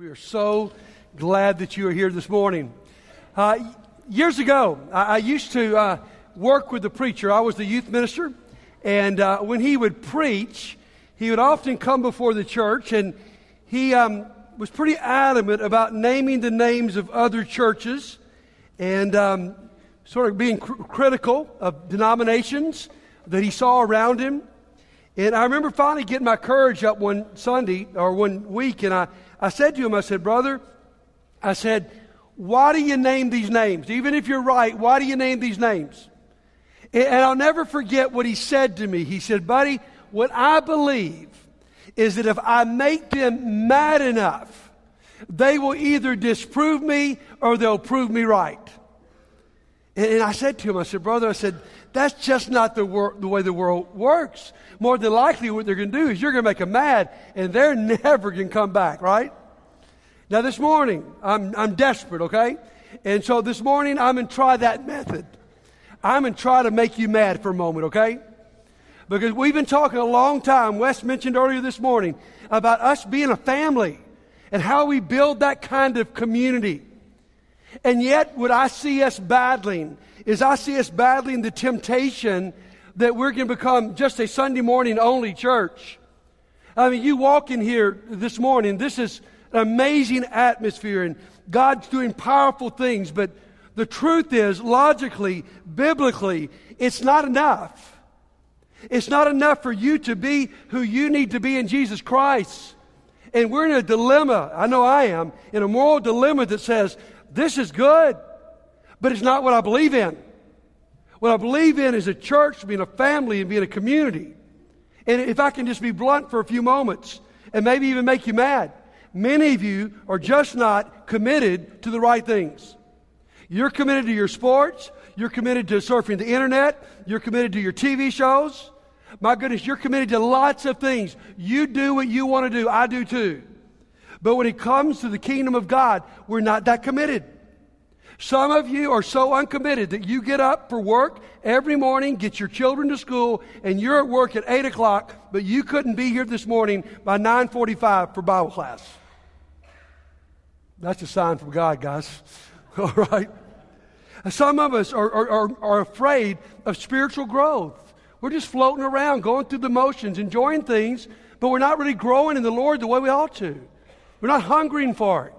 We are so glad that you are here this morning. Uh, years ago, I, I used to uh, work with the preacher. I was the youth minister, and uh, when he would preach, he would often come before the church, and he um, was pretty adamant about naming the names of other churches and um, sort of being cr- critical of denominations that he saw around him. And I remember finally getting my courage up one Sunday or one week, and I I said to him, I said, Brother, I said, why do you name these names? Even if you're right, why do you name these names? And I'll never forget what he said to me. He said, Buddy, what I believe is that if I make them mad enough, they will either disprove me or they'll prove me right. And, I said to him, I said, Brother, I said, that's just not the, wor- the way the world works. More than likely, what they're going to do is you're going to make them mad, and they're never going to come back, right? Now, this morning, I'm, I'm desperate, okay? And so this morning, I'm going to try that method. I'm going to try to make you mad for a moment, okay? Because we've been talking a long time, Wes mentioned earlier this morning, about us being a family and how we build that kind of community. And yet, what I see us battling is I see us battling the temptation that we're going to become just a Sunday morning only church. I mean, you walk in here this morning, this is an amazing atmosphere, and God's doing powerful things, but the truth is, logically, biblically, it's not enough. It's not enough for you to be who you need to be in Jesus Christ. And we're in a dilemma, I know I am, in a moral dilemma that says, this is good, but it's not what I believe in. What I believe in is a church, being a family, and being a community. And if I can just be blunt for a few moments and maybe even make you mad, many of you are just not committed to the right things. You're committed to your sports, you're committed to surfing the internet, you're committed to your TV shows. My goodness, you're committed to lots of things. You do what you want to do, I do too. But when it comes to the kingdom of God, we're not that committed. Some of you are so uncommitted that you get up for work every morning, get your children to school, and you're at work at 8 o'clock, but you couldn't be here this morning by 9.45 for Bible class. That's a sign from God, guys. All right? Some of us are, are, are, afraid of spiritual growth. We're just floating around, going through the motions, enjoying things, but we're not really growing in the Lord the way we ought to. We're not hungering for it.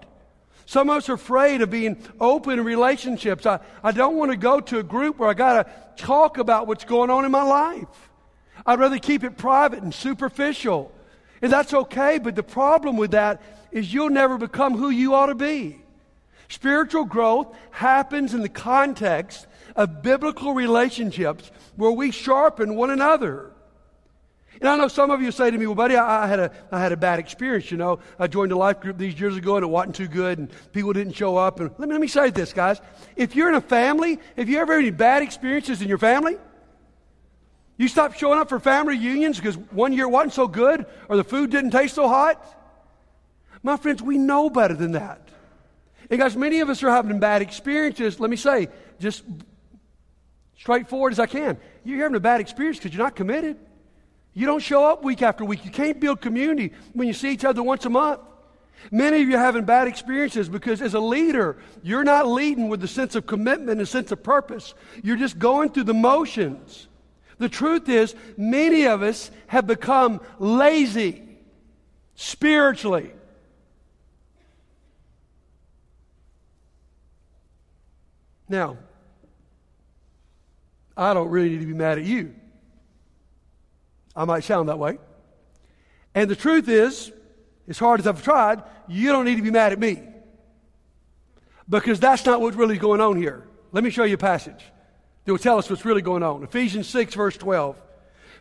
Some of us are afraid of being open in relationships. I, I don't want to go to a group where I got to talk about what's going on in my life. I'd rather keep it private and superficial. And that's okay, but the problem with that is you'll never become who you ought to be. Spiritual growth happens in the context of biblical relationships where we sharpen one another. And I know some of you say to me, well, buddy, I, I, had a, I had a bad experience, you know. I joined a life group these years ago and it wasn't too good and people didn't show up. And let me, let me say this, guys. If you're in a family, if you ever had any bad experiences in your family, you stop showing up for family reunions because one year wasn't so good or the food didn't taste so hot. My friends, we know better than that. And guys, many of us are having bad experiences. Let me say, just straightforward as I can. You're having a bad experience because you're not committed. You don't show up week after week. You can't build community when you see each other once a month. Many of you are having bad experiences because as a leader, you're not leading with a sense of commitment and a sense of purpose. You're just going through the motions. The truth is, many of us have become lazy spiritually. Now, I don't really need to be mad at you. I might sound that way. And the truth is, as hard as I've tried, you don't need to be mad at me. Because that's not what's really going on here. Let me show you a passage that will tell us what's really going on. Ephesians 6, verse 12.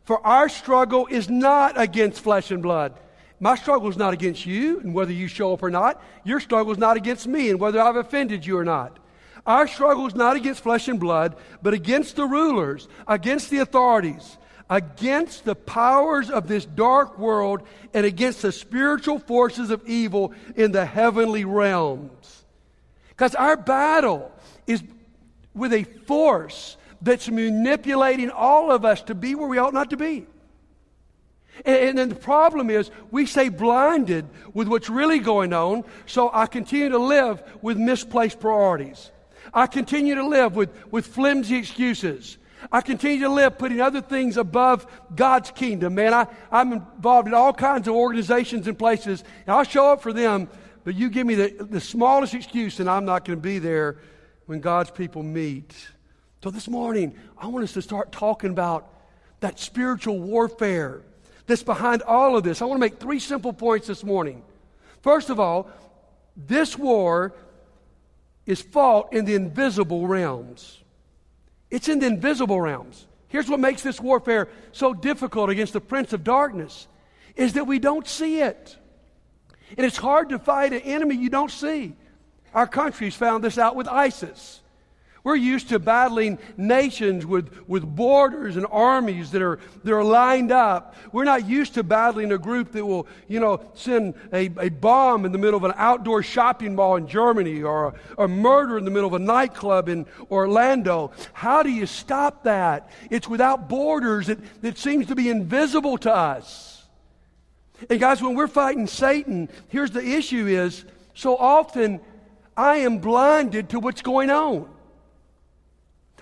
For our struggle is not against flesh and blood. My struggle is not against you and whether you show up or not. Your struggle is not against me and whether I've offended you or not. Our struggle is not against flesh and blood, but against the rulers, against the authorities against the powers of this dark world and against the spiritual forces of evil in the heavenly realms. Because our battle is with a force that's manipulating all of us to be where we ought not to be. And, then the problem is we stay blinded with what's really going on, so I continue to live with misplaced priorities. I continue to live with, with flimsy excuses. I continue to live putting other things above God's kingdom, man. I, I'm involved in all kinds of organizations and places, and I'll show up for them, but you give me the, the smallest excuse, and I'm not going to be there when God's people meet. So this morning, I want us to start talking about that spiritual warfare that's behind all of this. I want to make three simple points this morning. First of all, this war is fought in the invisible realms. It's in the invisible realms. Here's what makes this warfare so difficult against the prince of darkness is that we don't see it. And it's hard to fight an enemy you don't see. Our country's found this out with ISIS. We're used to battling nations with, with borders and armies that are, that are lined up. We're not used to battling a group that will, you know, send a, a bomb in the middle of an outdoor shopping mall in Germany or a, a murder in the middle of a nightclub in Orlando. How do you stop that? It's without borders that, that seems to be invisible to us. And guys, when we're fighting Satan, here's the issue is so often I am blinded to what's going on.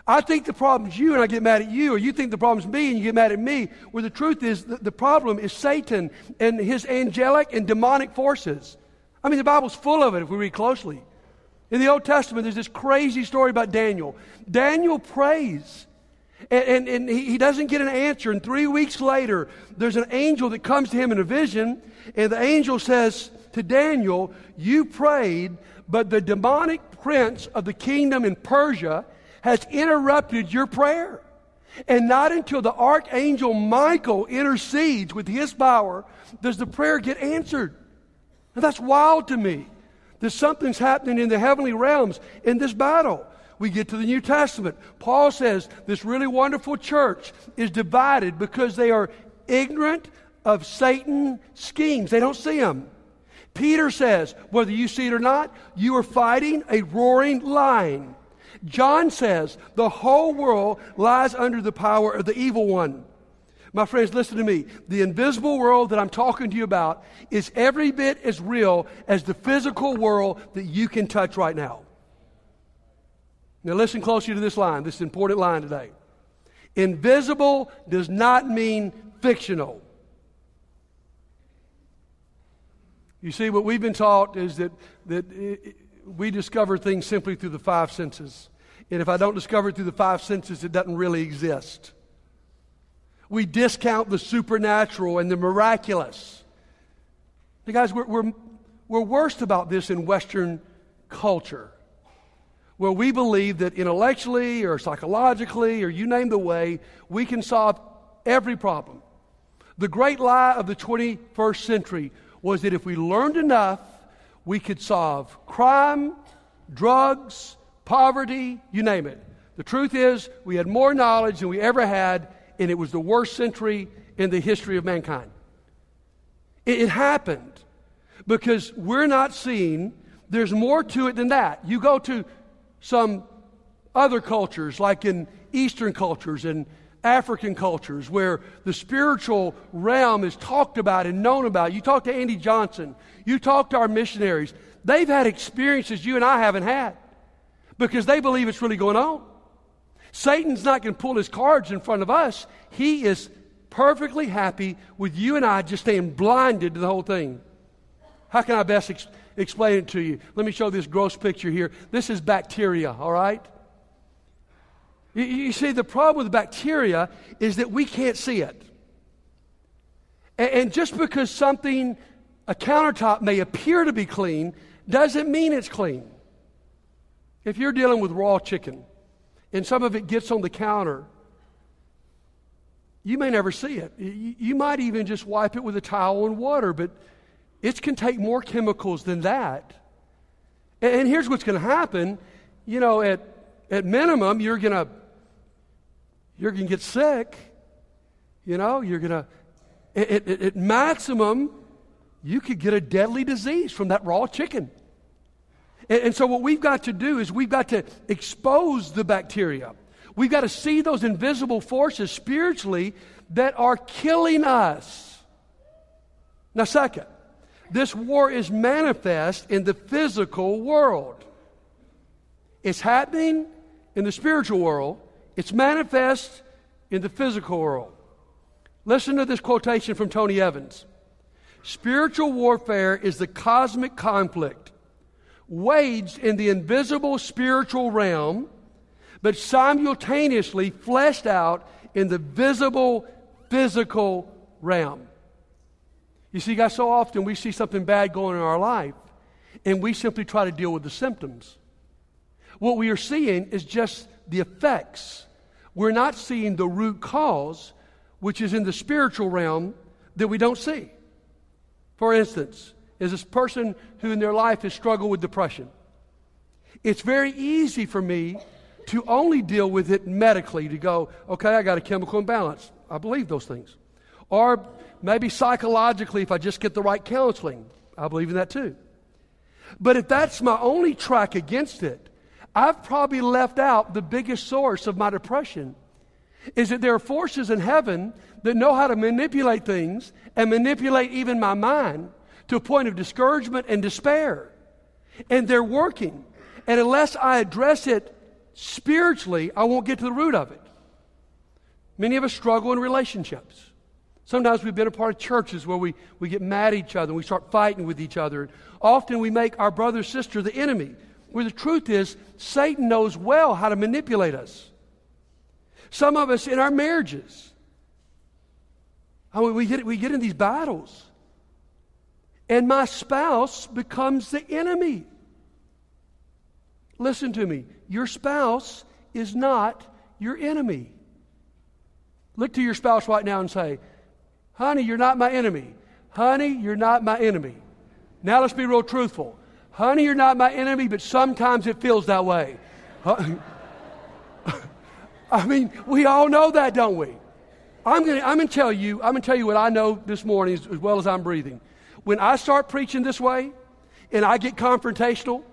I think the problem's you and I get mad at you, or you think the problem's me and you get mad at me, where the truth is the, the problem is Satan and his angelic and demonic forces. I mean, the Bible's full of it if we read closely. In the Old Testament, there's this crazy story about Daniel. Daniel prays, and, and, and he, he doesn't get an answer. And three weeks later, there's an angel that comes to him in a vision, and the angel says to Daniel, You prayed, but the demonic prince of the kingdom in Persia has interrupted your prayer. And not until the archangel Michael intercedes with his power does the prayer get answered. And that's wild to me that something's happening in the heavenly realms in this battle. We get to the New Testament. Paul says this really wonderful church is divided because they are ignorant of Satan's schemes. They don't see them. Peter says, whether you see it or not, you are fighting a roaring lion. John says the whole world lies under the power of the evil one. My friends, listen to me. The invisible world that I'm talking to you about is every bit as real as the physical world that you can touch right now. Now, listen closely to this line, this important line today. Invisible does not mean fictional. You see, what we've been taught is that, that it, we discover things simply through the five senses. And if I don't discover it through the five senses, it doesn't really exist. We discount the supernatural and the miraculous. Now, guys, we're, we're, we're worst about this in Western culture, where we believe that intellectually or psychologically or you name the way, we can solve every problem. The great lie of the 21st century was that if we learned enough, we could solve crime, drugs, poverty, you name it. The truth is, we had more knowledge than we ever had, and it was the worst century in the history of mankind. It, it happened because we're not seeing there's more to it than that. You go to some other cultures, like in Eastern cultures and African cultures where the spiritual realm is talked about and known about. You talk to Andy Johnson, you talk to our missionaries. They've had experiences you and I haven't had because they believe it's really going on. Satan's not going to pull his cards in front of us. He is perfectly happy with you and I just staying blinded to the whole thing. How can I best ex- explain it to you? Let me show this gross picture here. This is bacteria, all right? You, you see, the problem with bacteria is that we can't see it. And, and just because something, a countertop, may appear to be clean, doesn't mean it's clean. If you're dealing with raw chicken and some of it gets on the counter, you may never see it. You might even just wipe it with a towel and water, but it can take more chemicals than that. And here's what's going to happen. You know, at, at minimum, you're going to you're going to get sick. You know, you're going to, at, at, at maximum, you could get a deadly disease from that raw chicken. And, and so, what we've got to do is we've got to expose the bacteria. We've got to see those invisible forces spiritually that are killing us. Now, second, this war is manifest in the physical world. It's happening in the spiritual world, it's manifest in the physical world. Listen to this quotation from Tony Evans Spiritual warfare is the cosmic conflict waged in the invisible spiritual realm, but simultaneously fleshed out in the visible physical realm. You see, guys, so often we see something bad going in our life, and we simply try to deal with the symptoms. What we are seeing is just the effects. We're not seeing the root cause, which is in the spiritual realm that we don't see. For instance, is this person who in their life has struggled with depression. It's very easy for me to only deal with it medically, to go, okay, I got a chemical imbalance. I believe those things. Or maybe psychologically, if I just get the right counseling. I believe in that too. But if that's my only track against it, I've probably left out the biggest source of my depression. Is that there are forces in heaven that know how to manipulate things and manipulate even my mind to a point of discouragement and despair. And they're working. And unless I address it spiritually, I won't get to the root of it. Many of us struggle in relationships. Sometimes we've been a part of churches where we, we get mad at each other and we start fighting with each other. Often we make our brother or sister the enemy, where the truth is, Satan knows well how to manipulate us. Some of us in our marriages, I mean, we, get, we get in these battles and my spouse becomes the enemy. Listen to me. Your spouse is not your enemy. Look to your spouse right now and say, Honey, you're not my enemy. Honey, you're not my enemy. Now let's be real truthful. Honey, you're not my enemy, but sometimes it feels that way. I mean, we all know that, don't we? I'm going I'm to tell you, I'm going to tell you what I know this morning as, as well as I'm breathing when I start preaching this way and I get confrontational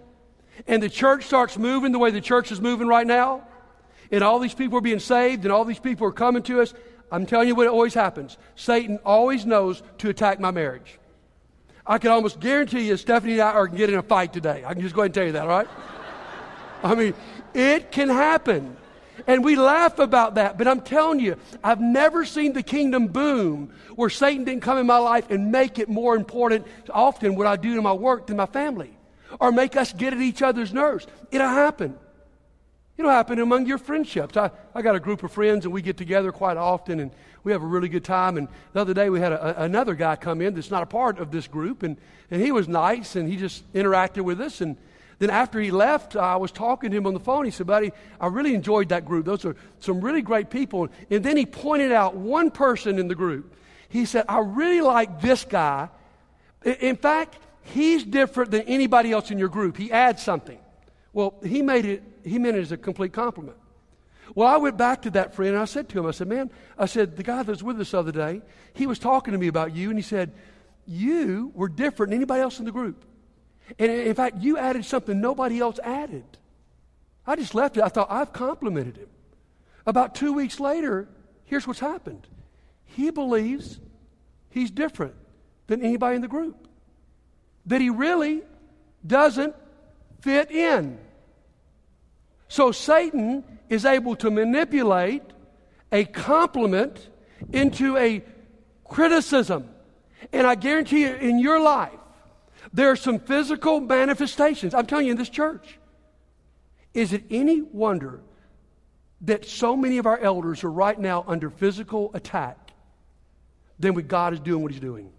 and the church starts moving the way the church is moving right now, and all these people are being saved and all these people are coming to us, I'm telling you what always happens. Satan always knows to attack my marriage. I can almost guarantee you Stephanie and I are going to get in a fight today. I can just go ahead and tell you that, all right? I mean, it can happen. And we laugh about that, but I'm telling you, I've never seen the kingdom boom where Satan didn't come in my life and make it more important often what I do to my work than my family or make us get at each other's nerves. It'll happen. It'll happen among your friendships. I, I got a group of friends and we get together quite often and we have a really good time. And the other day we had a, a, another guy come in that's not a part of this group and, and he was nice and he just interacted with us and then after he left, I was talking to him on the phone. He said, Buddy, I really enjoyed that group. Those are some really great people. And then he pointed out one person in the group. He said, I really like this guy. In fact, he's different than anybody else in your group. He adds something. Well, he made it, he meant it as a complete compliment. Well, I went back to that friend and I said to him, I said, Man, I said, the guy that was with us the other day, he was talking to me about you, and he said, You were different than anybody else in the group. And in fact, you added something nobody else added. I just left it. I thought, I've complimented him. About two weeks later, here's what's happened. He believes he's different than anybody in the group, that he really doesn't fit in. So Satan is able to manipulate a compliment into a criticism. And I guarantee you, in your life, there are some physical manifestations. I'm telling you, in this church. Is it any wonder that so many of our elders are right now under physical attack than what God is doing what He's doing?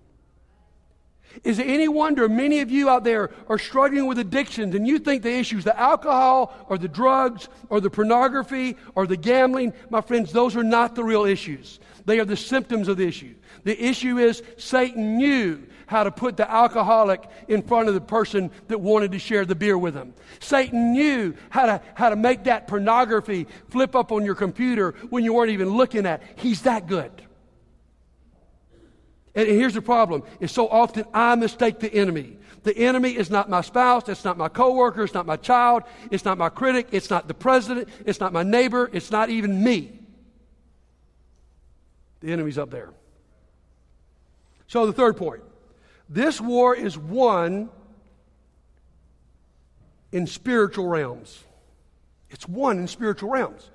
Is it any wonder many of you out there are struggling with addictions and you think the issues, the alcohol or the drugs or the pornography or the gambling, my friends, those are not the real issues. They are the symptoms of the issue. The issue is Satan knew how to put the alcoholic in front of the person that wanted to share the beer with him. Satan knew how to, how to make that pornography flip up on your computer when you weren't even looking at. He's that good. And here's the problem is so often I mistake the enemy. The enemy is not my spouse, it's not my coworker, it's not my child, it's not my critic, it's not the president, it's not my neighbor, it's not even me. The enemy's up there. So the third point This war is won in spiritual realms. It's won in spiritual realms.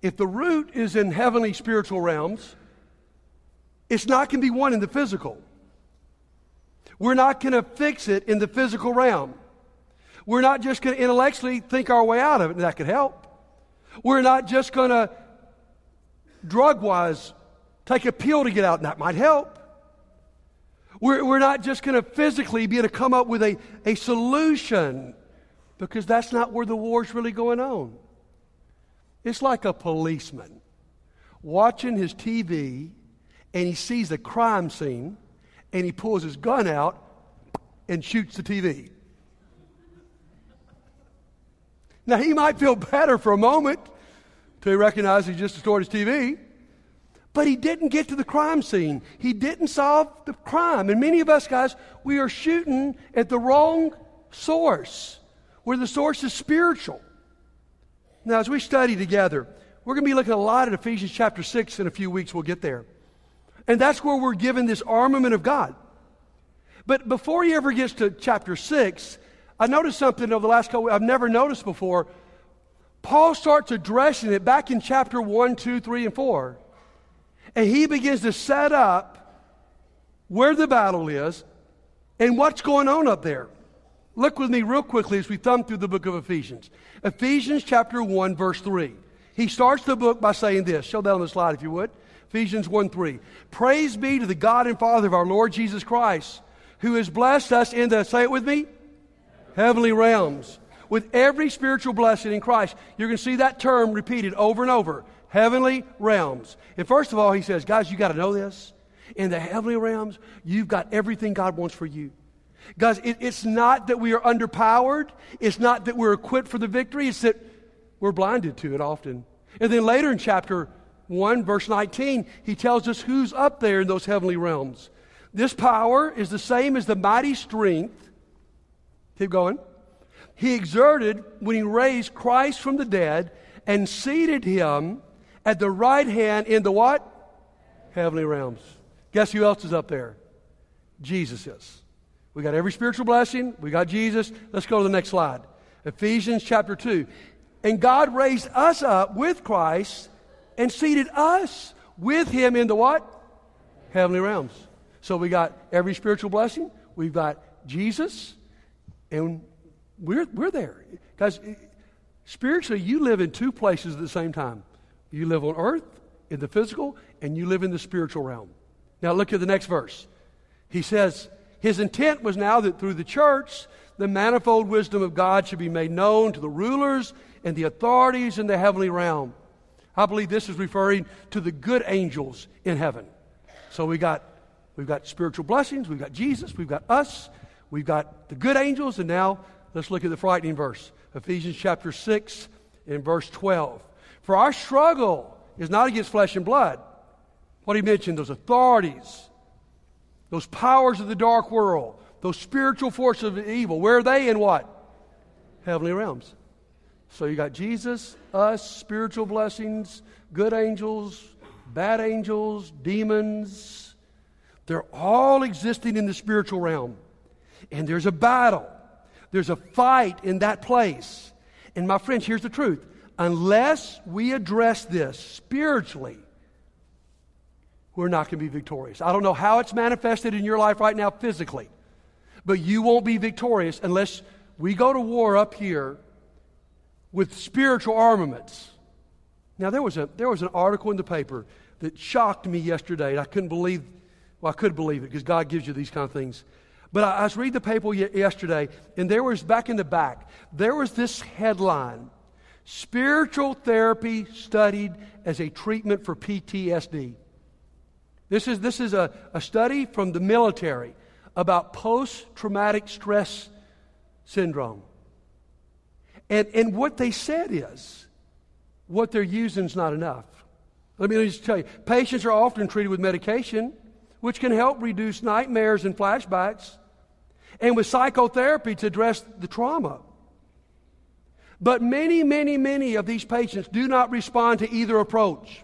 If the root is in heavenly spiritual realms, it's not going to be won in the physical. We're not going to fix it in the physical realm. We're not just going to intellectually think our way out of it, and that could help. We're not just going to drug wise take a pill to get out, and that might help. We're, we're not just going to physically be able to come up with a, a solution because that's not where the war's really going on. It's like a policeman watching his TV and he sees a crime scene and he pulls his gun out and shoots the TV. Now, he might feel better for a moment till he recognizes he just destroyed his TV, but he didn't get to the crime scene. He didn't solve the crime. And many of us, guys, we are shooting at the wrong source, where the source is spiritual. Now, as we study together, we're going to be looking a lot at Ephesians chapter 6 in a few weeks. We'll get there. And that's where we're given this armament of God. But before he ever gets to chapter 6, I noticed something over the last couple I've never noticed before. Paul starts addressing it back in chapter 1, 2, 3, and 4. And he begins to set up where the battle is and what's going on up there. Look with me real quickly as we thumb through the book of Ephesians. Ephesians chapter 1, verse 3. He starts the book by saying this. Show that on the slide if you would. Ephesians 1 3. Praise be to the God and Father of our Lord Jesus Christ, who has blessed us in the, say it with me, heavenly realms with every spiritual blessing in Christ. You're going to see that term repeated over and over heavenly realms. And first of all, he says, guys, you got to know this. In the heavenly realms, you've got everything God wants for you. Guys, it, it's not that we are underpowered, it's not that we're equipped for the victory, it's that we're blinded to it often. And then later in chapter 1, verse 19, he tells us who's up there in those heavenly realms. This power is the same as the mighty strength. Keep going. He exerted when he raised Christ from the dead and seated him at the right hand in the what? Heavenly realms. Guess who else is up there? Jesus is. We got every spiritual blessing. We got Jesus. Let's go to the next slide. Ephesians chapter 2. And God raised us up with Christ and seated us with him in the what? Heavenly realms. So we got every spiritual blessing. We've got Jesus, and we're, we're there. Guys, eh, spiritually, you live in two places at the same time. You live on earth, in the physical, and you live in the spiritual realm. Now, look at the next verse. He says, His intent was now that through the church, the manifold wisdom of God should be made known to the rulers and the authorities in the heavenly realm. I believe this is referring to the good angels in heaven. So we got we've got spiritual blessings, we've got Jesus, we've got us, we've got the good angels, and now let's look at the frightening verse. Ephesians chapter 6 and verse 12. For our struggle is not against flesh and blood. What he mentioned, those authorities, those powers of the dark world, those spiritual forces of evil, where are they in what? Heavenly realms. So you got Jesus, us, spiritual blessings, good angels, bad angels, demons. They're all existing in the spiritual realm. And there's a battle, there's a fight in that place. And my friends, here's the truth unless we address this spiritually, we're not going to be victorious. I don't know how it's manifested in your life right now physically, but you won't be victorious unless we go to war up here with spiritual armaments. Now, there was, a, there was an article in the paper that shocked me yesterday, and I couldn't believe, well, I could believe it because God gives you these kind of things. But I, I was reading the paper yesterday, and there was, back in the back, there was this headline Spiritual therapy studied as a treatment for PTSD. This is, this is a, a study from the military about post traumatic stress syndrome. And, and what they said is what they're using is not enough. Let me just tell you patients are often treated with medication, which can help reduce nightmares and flashbacks, and with psychotherapy to address the trauma. But many, many, many of these patients do not respond to either approach.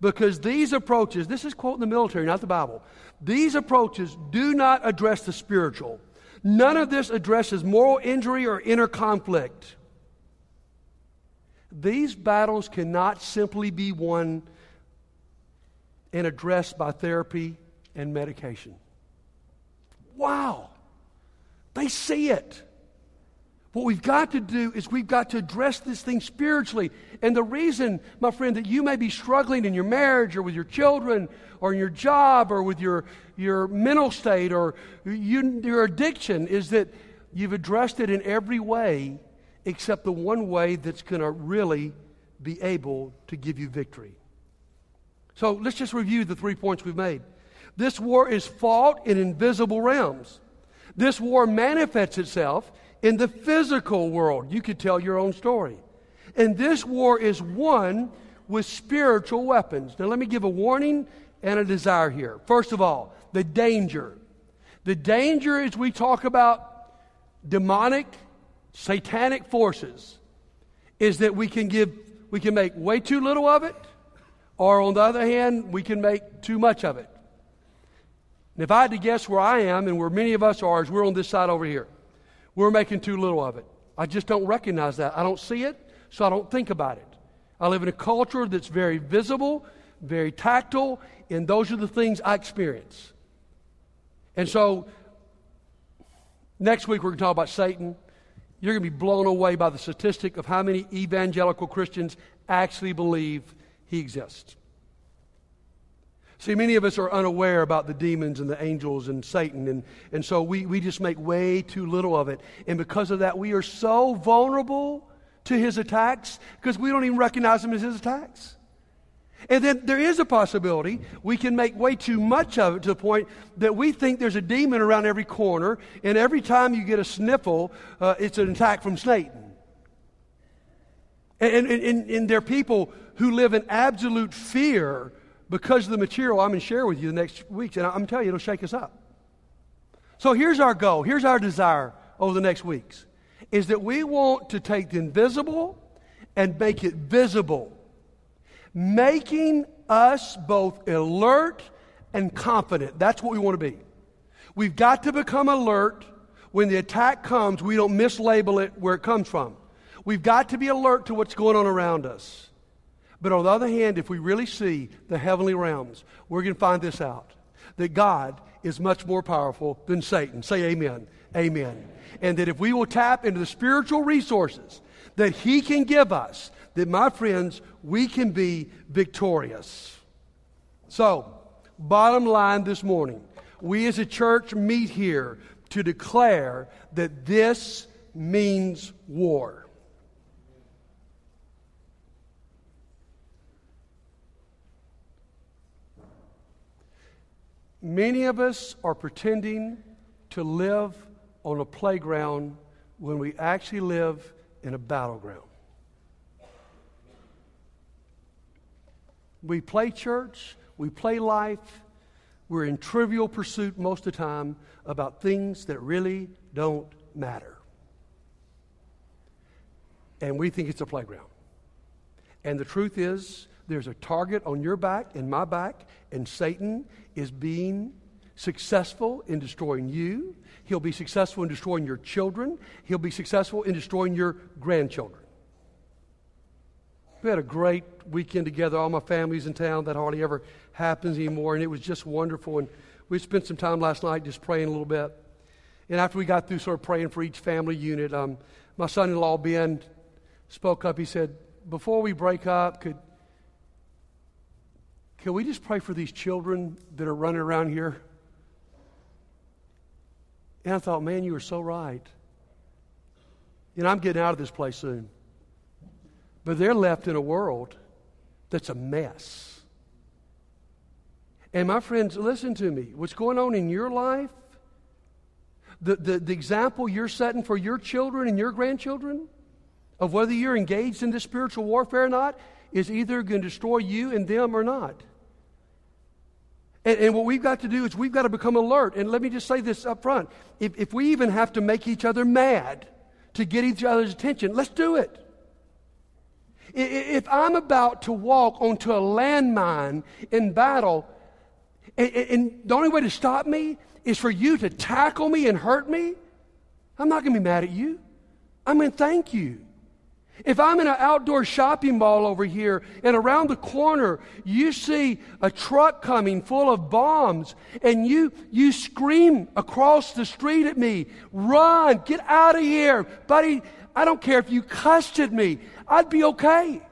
Because these approaches, this is quoting the military, not the Bible, these approaches do not address the spiritual. None of this addresses moral injury or inner conflict. These battles cannot simply be won and addressed by therapy and medication. Wow. They see it. What we've got to do is we've got to address this thing spiritually. And the reason, my friend, that you may be struggling in your marriage or with your children or in your job or with your, your mental state or you, your addiction is that you've addressed it in every way except the one way that's going to really be able to give you victory. So let's just review the three points we've made. This war is fought in invisible realms. This war manifests itself in the physical world. You could tell your own story. And this war is won with spiritual weapons. Now, let me give a warning and a desire here. First of all, the danger. The danger as we talk about demonic, satanic forces is that we can give, we can make way too little of it, or on the other hand, we can make too much of it. And if I had to guess where I am and where many of us are, is we're on this side over here. We're making too little of it. I just don't recognize that. I don't see it, so I don't think about it. I live in a culture that's very visible, very tactile, and those are the things I experience. And so, next week we're going to talk about Satan. You're going to be blown away by the statistic of how many evangelical Christians actually believe he exists. See, many of us are unaware about the demons and the angels and Satan, and, and so we, we just make way too little of it. And because of that, we are so vulnerable to his attacks because we don't even recognize them as his attacks. And then there is a possibility we can make way too much of it to the point that we think there's a demon around every corner, and every time you get a sniffle, uh, it's an attack from Satan. And, and, and, and there are people who live in absolute fear because of the material I'm going to share with you the next weeks. And I'm telling you, it'll shake us up. So here's our goal. Here's our desire over the next weeks is that we want to take the invisible and make it visible, making us both alert and confident. That's what we want to be. We've got to become alert when the attack comes, we don't mislabel it where it comes from. We've got to be alert to what's going on around us. But on the other hand, if we really see the heavenly realms, we're going to find this out that God is much more powerful than Satan. Say amen. Amen. And that if we will tap into the spiritual resources that He can give us, that, my friends, we can be victorious. So, bottom line this morning, we as a church meet here to declare that this means war. Many of us are pretending to live on a playground when we actually live in a battleground. We play church, we play life, we're in trivial pursuit most of the time about things that really don't matter. And we think it's a playground. And the truth is, there's a target on your back and my back, and Satan is being successful in destroying you. He'll be successful in destroying your children. He'll be successful in destroying your grandchildren. We had a great weekend together. All my family's in town. That hardly ever happens anymore. And it was just wonderful. And we spent some time last night just praying a little bit. And after we got through sort of praying for each family unit, um, my son in law, Ben, spoke up. He said, Before we break up, could, can we just pray for these children that are running around here? And I thought, man, you were so right. You know, I'm getting out of this place soon. But they're left in a world that's a mess. And my friends, listen to me. What's going on in your life, the, the, the example you're setting for your children and your grandchildren, of whether you're engaged in this spiritual warfare or not, is either going to destroy you and them or not. And, and, what we've got to do is we've got to become alert. And let me just say this up front. If, if we even have to make each other mad to get each other's attention, let's do it. If I'm about to walk onto a landmine in battle, and, and the only way to stop me is for you to tackle me and hurt me, I'm not going to be mad at you. I'm going to thank you. If I'm in an outdoor shopping mall over here and around the corner you see a truck coming full of bombs and you, you scream across the street at me, run, get out of here. Buddy, I don't care if you cussed at me, I'd be okay.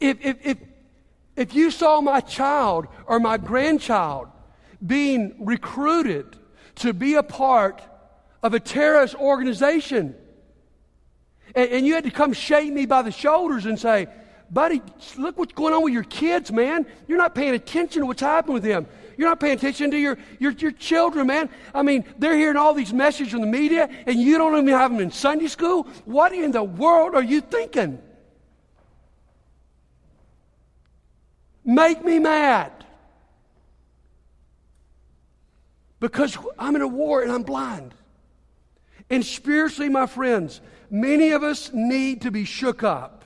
If, if, if, if you saw my child or my grandchild being recruited to be a part of a terrorist organization, and, and you had to come shake me by the shoulders and say, buddy, look what's going on with your kids, man. You're not paying attention to what's happening with them. You're not paying attention to your, your, your children, man. I mean, they're hearing all these messages from the media, and you don't even have them in Sunday school. What in the world are you thinking? Make me mad. Because I'm in a war and I'm blind. And spiritually, my friends, many of us need to be shook up.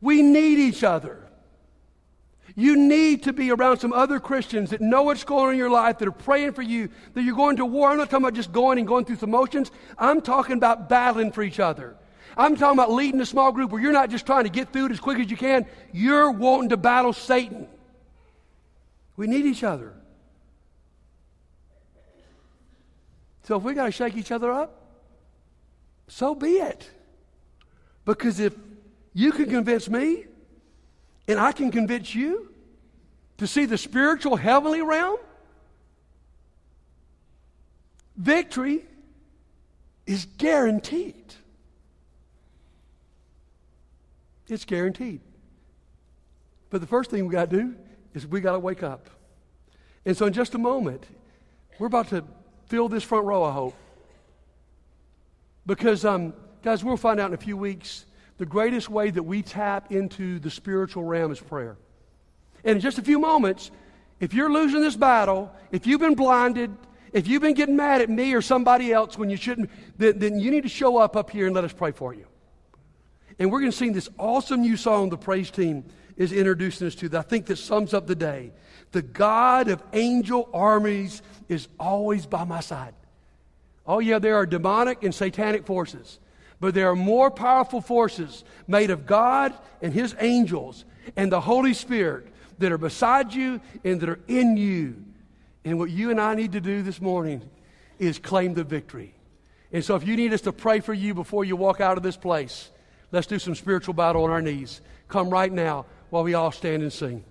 We need each other. You need to be around some other Christians that know what's going on in your life, that are praying for you, that you're going to war. I'm not talking about just going and going through some motions. I'm talking about battling for each other. I'm talking about leading a small group where you're not just trying to get through it as quick as you can, you're wanting to battle Satan. We need each other. So if we got to shake each other up, so be it. Because if you can convince me and I can convince you to see the spiritual heavenly realm, victory is guaranteed. It's guaranteed. But the first thing we got to do is we got to wake up. And so, in just a moment, we're about to fill this front row, I hope. Because, um, guys, we'll find out in a few weeks the greatest way that we tap into the spiritual realm is prayer. And in just a few moments, if you're losing this battle, if you've been blinded, if you've been getting mad at me or somebody else when you shouldn't, then, then you need to show up up here and let us pray for you. And we're going to sing this awesome new song the praise team is introducing us to that I think that sums up the day. The God of angel armies is always by my side. Oh, yeah, there are demonic and satanic forces, but there are more powerful forces made of God and His angels and the Holy Spirit that are beside you and that are in you. And what you and I need to do this morning is claim the victory. And so, if you need us to pray for you before you walk out of this place, let's do some spiritual battle on our knees. Come right now while we all stand and sing.